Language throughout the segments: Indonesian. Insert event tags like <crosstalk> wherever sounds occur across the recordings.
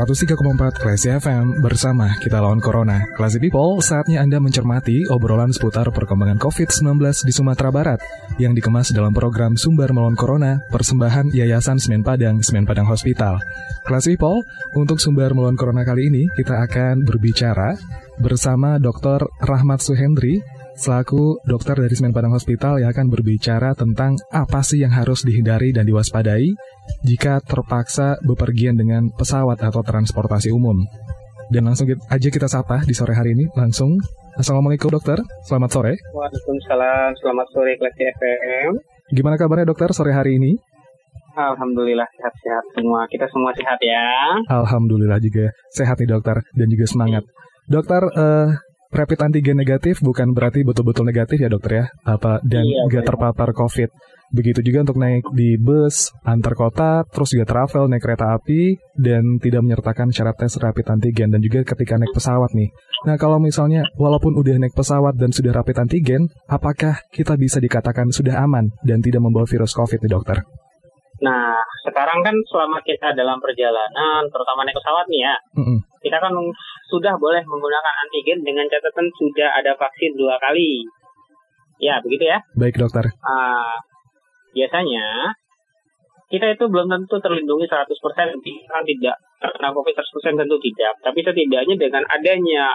103,4 Classy FM bersama kita lawan Corona. Classy People, saatnya Anda mencermati obrolan seputar perkembangan COVID-19 di Sumatera Barat yang dikemas dalam program Sumber Melawan Corona, persembahan Yayasan Semen Padang, Semen Padang Hospital. Classy People, untuk Sumber Melawan Corona kali ini kita akan berbicara bersama Dr. Rahmat Suhendri, selaku dokter dari Semen Padang Hospital yang akan berbicara tentang apa sih yang harus dihindari dan diwaspadai jika terpaksa bepergian dengan pesawat atau transportasi umum. Dan langsung aja kita sapa di sore hari ini langsung. Assalamualaikum dokter, selamat sore. Waalaikumsalam, selamat sore kelas FM. Gimana kabarnya dokter sore hari ini? Alhamdulillah sehat-sehat semua. Kita semua sehat ya. Alhamdulillah juga sehat nih dokter dan juga semangat. Dokter, uh, rapid antigen negatif bukan berarti betul-betul negatif ya dokter ya? Apa dan iya, nggak terpapar COVID? Begitu juga untuk naik di bus, antar kota, terus juga travel, naik kereta api, dan tidak menyertakan syarat tes rapid antigen, dan juga ketika naik pesawat nih. Nah kalau misalnya, walaupun udah naik pesawat dan sudah rapid antigen, apakah kita bisa dikatakan sudah aman dan tidak membawa virus COVID nih dokter? Nah, sekarang kan selama kita dalam perjalanan, terutama naik pesawat nih ya, mm -mm. kita kan sudah boleh menggunakan antigen dengan catatan sudah ada vaksin dua kali. Ya, begitu ya? Baik, dokter. Uh, biasanya kita itu belum tentu terlindungi 100% kan tidak karena COVID 100% tentu tidak tapi setidaknya dengan adanya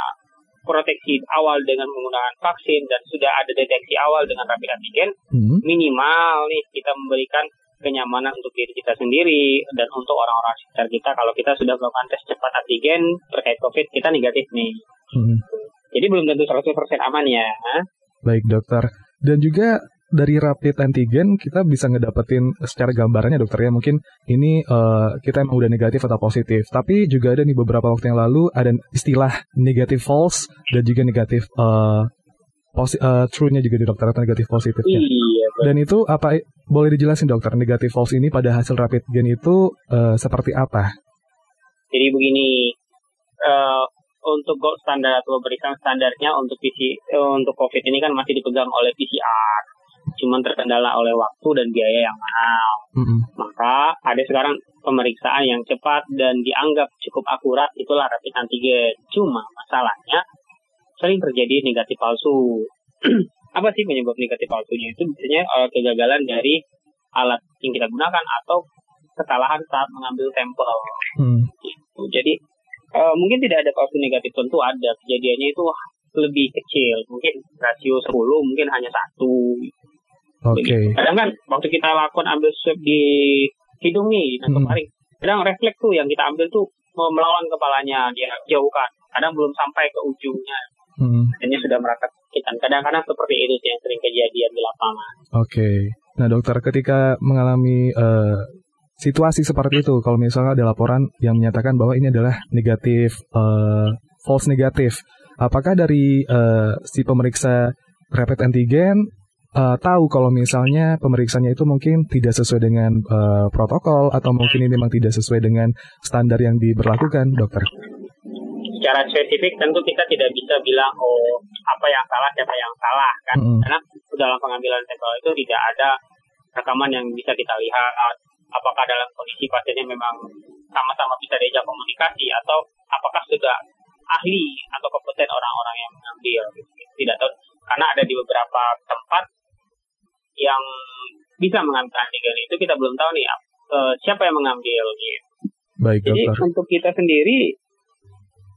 proteksi awal dengan menggunakan vaksin dan sudah ada deteksi awal dengan rapid antigen hmm. minimal nih kita memberikan kenyamanan untuk diri kita sendiri dan untuk orang-orang sekitar kita kalau kita sudah melakukan tes cepat antigen terkait COVID kita negatif nih. Hmm. Jadi belum tentu 100% aman ya. Baik dokter. Dan juga dari rapid antigen kita bisa ngedapetin secara gambarannya dokter ya mungkin ini uh, kita emang udah negatif atau positif tapi juga ada nih beberapa waktu yang lalu ada istilah negatif false dan juga negatif uh, posi uh, true-nya juga di dokter atau negatif positifnya. Iya, Dan itu apa boleh dijelasin dokter negatif false ini pada hasil rapid gen itu uh, seperti apa? Jadi begini uh, untuk gold standar atau pemeriksaan standarnya untuk PC untuk COVID ini kan masih dipegang oleh PCR cuman terkendala oleh waktu dan biaya yang mahal. Mm-hmm. Maka ada sekarang pemeriksaan yang cepat dan dianggap cukup akurat itulah rapid antigen. Cuma masalahnya sering terjadi negatif palsu. <clears throat> Apa sih penyebab negatif palsunya? Itu biasanya uh, kegagalan dari alat yang kita gunakan atau kesalahan saat mengambil sampel. Mm. Gitu. Jadi uh, mungkin tidak ada palsu negatif tentu ada kejadiannya itu lebih kecil mungkin rasio 10 mungkin hanya satu Oke. Okay. Kadang kan waktu kita lakukan ambil swab di hidung nih dan hmm. kemarin, kadang refleks tuh yang kita ambil tuh melawan kepalanya dia jauhkan. Kadang belum sampai ke ujungnya. Hmm. Ini sudah merasa kita. Kadang-kadang seperti itu yang sering kejadian di lapangan. Oke. Okay. Nah dokter ketika mengalami uh, situasi seperti itu, kalau misalnya ada laporan yang menyatakan bahwa ini adalah negatif, uh, false negatif, apakah dari uh, si pemeriksa rapid antigen uh, tahu kalau misalnya pemeriksaannya itu mungkin tidak sesuai dengan uh, protokol atau mungkin ini memang tidak sesuai dengan standar yang diberlakukan, dokter? Secara spesifik tentu kita tidak bisa bilang oh apa yang salah siapa yang salah kan, mm -hmm. karena dalam pengambilan sampel itu tidak ada rekaman yang bisa kita lihat apakah dalam kondisi pasiennya memang sama-sama bisa diajak komunikasi atau apakah sudah ahli atau kompeten orang-orang yang mengambil tidak tahu karena ada di beberapa tempat yang bisa mengambil antigen itu kita belum tahu nih uh, siapa yang mengambil gitu. Baik, Jadi untuk kita sendiri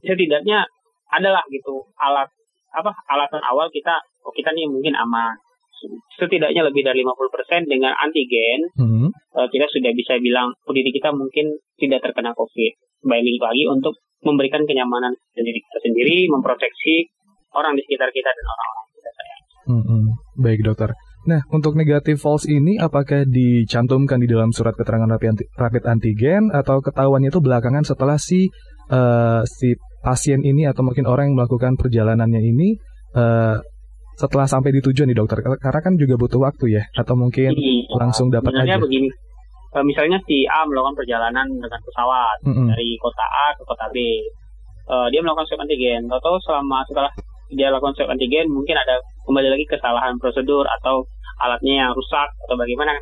setidaknya adalah gitu alat apa alasan awal kita oh kita nih mungkin aman setidaknya lebih dari 50% dengan antigen hmm. uh, kita sudah bisa bilang oh, diri kita mungkin tidak terkena covid baik lagi untuk memberikan kenyamanan sendiri kita sendiri memproteksi orang di sekitar kita dan orang-orang kita sayang. Hmm, hmm. Baik dokter. Nah, untuk negatif false ini apakah dicantumkan di dalam surat keterangan rapid, antigen atau ketahuannya itu belakangan setelah si uh, si pasien ini atau mungkin orang yang melakukan perjalanannya ini uh, setelah sampai di tujuan nih dokter? Karena kan juga butuh waktu ya, atau mungkin iya, langsung dapat aja. begini, uh, misalnya si A melakukan perjalanan dengan pesawat mm -hmm. dari kota A ke kota B, uh, dia melakukan swab antigen. Atau selama setelah dia lakukan swab antigen, mungkin ada kembali lagi kesalahan prosedur atau alatnya yang rusak atau bagaimana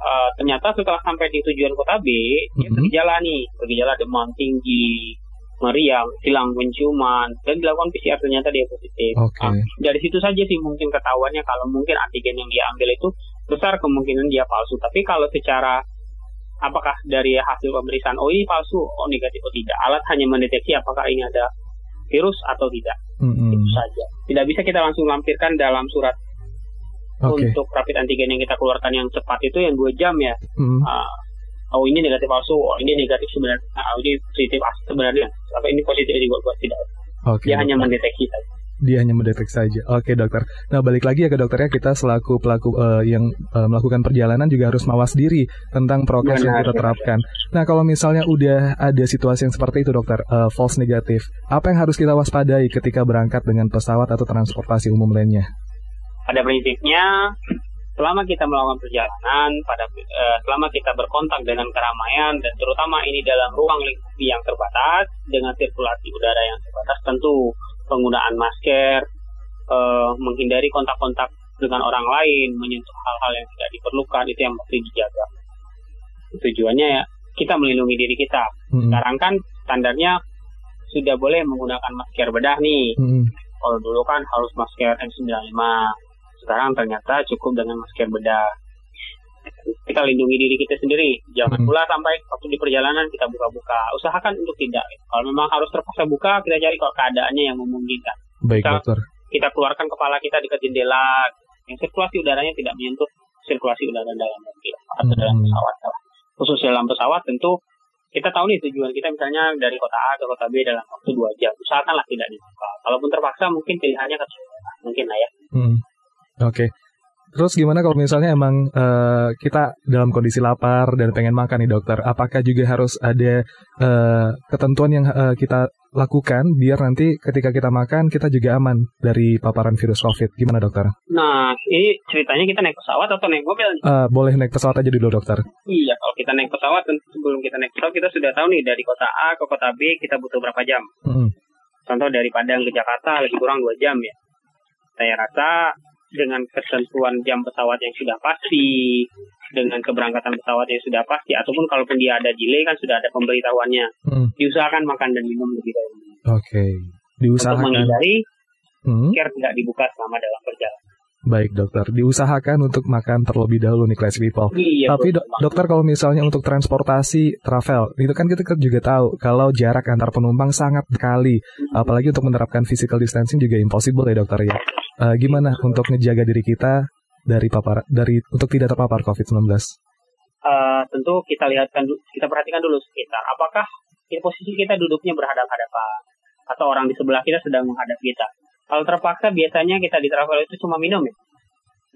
uh, ternyata setelah sampai di tujuan kota B, mm-hmm. dia bergejala nih, bergejala demam tinggi, meriang, hilang penciuman, dan dilakukan PCR ternyata dia positif. Okay. Nah, dari situ saja sih mungkin ketahuannya kalau mungkin antigen yang dia ambil itu besar kemungkinan dia palsu. Tapi kalau secara apakah dari hasil pemeriksaan, oh ini palsu, oh negatif, oh tidak. Alat hanya mendeteksi apakah ini ada virus atau tidak. Mm-hmm. Itu saja. Tidak bisa kita langsung lampirkan dalam surat okay. untuk rapid antigen yang kita keluarkan yang cepat itu yang dua jam ya. Hmm. Uh, oh ini negatif palsu, oh ini negatif sebenarnya, oh ini positif sebenarnya, apa ini positif juga buat tidak. Okay, Dia dokter. hanya mendeteksi saja. Dia hanya mendeteksi saja. Oke dokter. Nah balik lagi ya ke dokternya kita selaku pelaku uh, yang uh, melakukan perjalanan juga harus mawas diri tentang prokes yang kita terapkan. Nah kalau misalnya udah ada situasi yang seperti itu dokter, uh, false negatif, apa yang harus kita waspadai ketika berangkat dengan pesawat atau transportasi umum lainnya? pada prinsipnya selama kita melakukan perjalanan pada uh, selama kita berkontak dengan keramaian dan terutama ini dalam ruang lingkup yang terbatas dengan sirkulasi udara yang terbatas tentu penggunaan masker uh, menghindari kontak-kontak dengan orang lain menyentuh hal-hal yang tidak diperlukan itu yang mesti dijaga tujuannya ya kita melindungi diri kita hmm. sekarang kan standarnya sudah boleh menggunakan masker bedah nih hmm. kalau dulu kan harus masker N95 sekarang ternyata cukup dengan masker bedah. Kita lindungi diri kita sendiri. Jangan hmm. pula sampai waktu di perjalanan kita buka-buka. Usahakan untuk tidak. Kalau memang harus terpaksa buka, kita cari kalau keadaannya yang memungkinkan. Baik, kita, dokter. Kita keluarkan kepala kita dekat jendela. Yang sirkulasi udaranya tidak menyentuh sirkulasi udara dalam mobil atau hmm. dalam pesawat. Khusus dalam pesawat tentu kita tahu nih tujuan kita misalnya dari kota A ke kota B dalam waktu dua jam. Usahakanlah tidak dibuka. Kalaupun terpaksa mungkin pilihannya ke mungkin lah ya. Hmm. Oke. Okay. Terus gimana kalau misalnya emang uh, kita dalam kondisi lapar dan pengen makan nih dokter, apakah juga harus ada uh, ketentuan yang uh, kita lakukan biar nanti ketika kita makan kita juga aman dari paparan virus COVID? Gimana dokter? Nah, ini ceritanya kita naik pesawat atau naik mobil? Uh, boleh naik pesawat aja dulu dokter. Iya, kalau kita naik pesawat sebelum kita naik pesawat kita sudah tahu nih dari kota A ke kota B kita butuh berapa jam. Mm -hmm. Contoh dari Padang ke Jakarta lebih kurang dua jam ya. Saya rasa dengan ketentuan jam pesawat yang sudah pasti, dengan keberangkatan pesawat yang sudah pasti, ataupun kalaupun dia ada delay kan sudah ada pemberitahuannya. Hmm. Diusahakan makan dan minum lebih dahulu. Oke, okay. diusahakan. Untuk menghindari hmm. care tidak dibuka selama dalam perjalanan. Baik dokter, diusahakan untuk makan terlebih dahulu nih class people. Iya, Tapi do dokter kalau misalnya untuk transportasi travel, itu kan kita juga tahu kalau jarak antar penumpang sangat sekali. Hmm. Apalagi untuk menerapkan physical distancing juga impossible ya dokter ya. Uh, gimana untuk ngejaga diri kita dari papar dari untuk tidak terpapar COVID-19? Uh, eh, tentu kita lihatkan kita perhatikan dulu sekitar. Apakah ya, posisi kita duduknya berhadap-hadapan atau orang di sebelah kita sedang menghadap kita? Kalau terpaksa biasanya kita di travel itu cuma minum ya.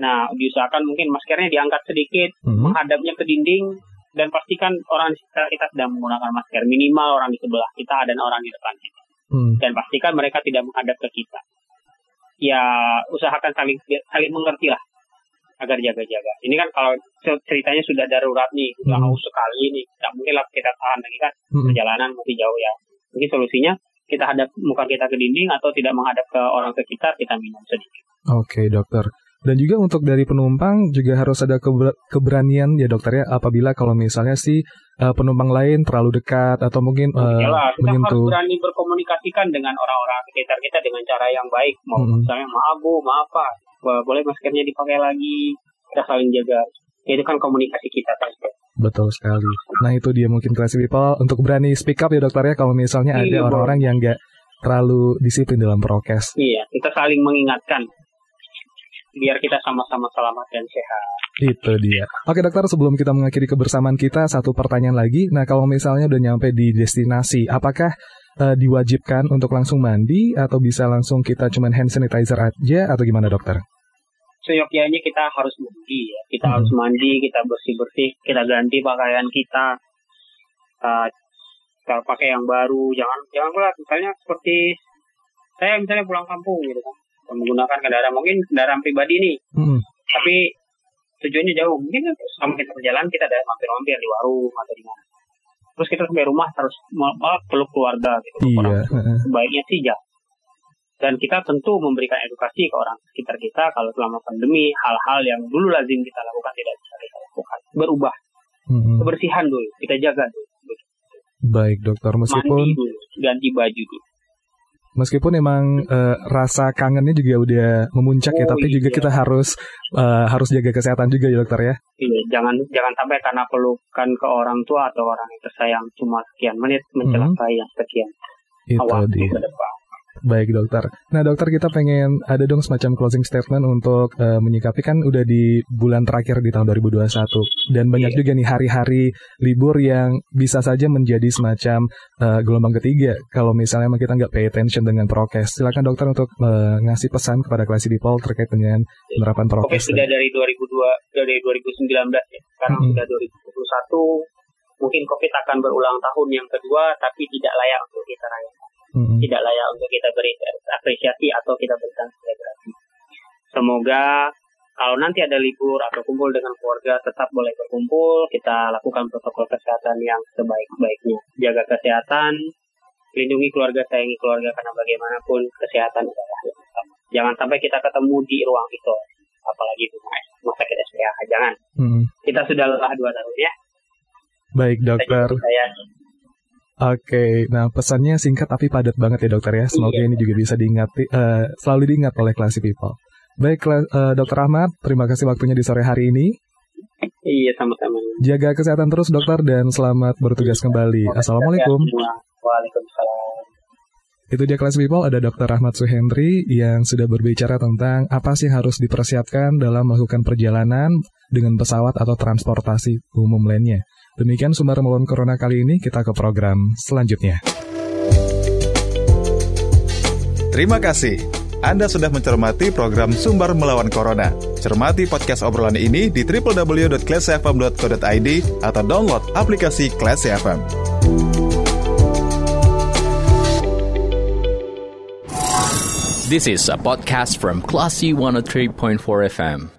Nah, diusahakan mungkin maskernya diangkat sedikit, mm -hmm. menghadapnya ke dinding, dan pastikan orang di sekitar kita sedang menggunakan masker. Minimal orang di sebelah kita dan orang di depan kita. Mm. Dan pastikan mereka tidak menghadap ke kita ya usahakan saling saling mengerti lah agar jaga-jaga. Ini kan kalau ceritanya sudah darurat nih, sudah hmm. haus sekali nih, tidak mungkin lah kita tahan lagi kan hmm. perjalanan masih jauh ya. Mungkin solusinya kita hadap muka kita ke dinding atau tidak menghadap ke orang sekitar, kita minum sedikit. Oke, dokter. Dan juga untuk dari penumpang juga harus ada keber keberanian ya dokter ya apabila kalau misalnya si uh, penumpang lain terlalu dekat atau mungkin uh, Yalah, kita menyentuh. harus berani berkomunikasikan dengan orang-orang sekitar kita dengan cara yang baik. Mau hmm. misalnya maaf bu, maaf pak, boleh maskernya dipakai lagi. Kita saling jaga. Itu kan komunikasi kita kan. Betul sekali. Nah itu dia mungkin classy people untuk berani speak up ya dokter ya kalau misalnya iya, ada orang-orang yang nggak terlalu disiplin dalam prokes. Iya, kita saling mengingatkan biar kita sama-sama selamat dan sehat. Itu dia. Oke dokter, sebelum kita mengakhiri kebersamaan kita, satu pertanyaan lagi. Nah kalau misalnya udah nyampe di destinasi, apakah uh, diwajibkan untuk langsung mandi atau bisa langsung kita cuman hand sanitizer aja atau gimana dokter? Seyogyanya kita harus mandi ya. Kita hmm. harus mandi, kita bersih-bersih, kita ganti pakaian kita. Uh, Kalau pakai yang baru, jangan jangan pula misalnya seperti saya misalnya pulang kampung gitu kan, menggunakan kendaraan mungkin kendaraan pribadi nih, Hmm. tapi tujuannya jauh. Mungkin kan sama kita perjalanan kita ada mampir-mampir di warung atau di mana. Terus kita sampai rumah harus mal- malah peluk keluarga gitu. Iya. Orang sebaiknya sih jangan. Dan kita tentu memberikan edukasi ke orang sekitar kita kalau selama pandemi hal-hal yang dulu lazim kita lakukan tidak bisa kita lakukan. Berubah, Hmm. kebersihan dulu, kita jaga dulu. Baik dokter, Mandi meskipun dulu, ganti baju dulu. Meskipun emang eh, rasa kangennya juga udah memuncak ya, Oh, tapi juga iya. kita harus eh, harus jaga kesehatan juga ya dokter ya. Iya, jangan jangan sampai karena pelukan ke orang tua atau orang yang tersayang cuma sekian menit mencelakai yang sekian Itu awal dia. ke depan. Baik dokter. Nah dokter kita pengen ada dong semacam closing statement untuk eh, menyikapi kan udah di bulan terakhir di tahun 2021 dan banyak Iya. juga nih hari-hari libur yang bisa saja menjadi semacam eh, gelombang ketiga kalau misalnya emang kita nggak pay attention dengan prokes. Silakan dokter untuk eh, ngasih pesan kepada kelas people terkait dengan penerapan Oke, prokes. sudah dari 2002 dari 2019 ya. Sekarang Mm-mm. sudah 2021. Mungkin Covid akan berulang tahun yang kedua tapi tidak layak untuk kita rayakan. Mm-mm. tidak layak untuk kita beri apresiasi atau kita berikan selebrasi. Semoga kalau nanti ada libur atau kumpul dengan keluarga tetap boleh berkumpul, kita lakukan protokol kesehatan yang sebaik-baiknya. Jaga kesehatan, lindungi keluarga, sayangi keluarga karena bagaimanapun kesehatan adalah yang utama. Jangan sampai kita ketemu di ruang itu, apalagi di rumah sakit SPH. Jangan. Mm-mm. Kita sudah lelah dua tahun ya. Baik dokter. Saya Oke, nah pesannya singkat tapi padat banget ya dokter ya. Semoga Iya. ini juga bisa diingati, eh, selalu diingat oleh Classy People. Baik, eh, Dokter Ahmad, terima kasih waktunya di sore hari ini. iya sama-sama. Jaga kesehatan terus dokter dan selamat bertugas kembali. Assalamualaikum. Waalaikumsalam. Itu dia Classy People, ada Dokter Ahmad Suhendri yang sudah berbicara tentang apa sih harus dipersiapkan dalam melakukan perjalanan dengan pesawat atau transportasi umum lainnya. Demikian sumber melawan corona kali ini, kita ke program selanjutnya. Terima kasih. Anda sudah mencermati program Sumber Melawan Corona. Cermati podcast obrolan ini di www.classfm.co.id atau download aplikasi Classy FM. This is a podcast from Classy 103.4 FM.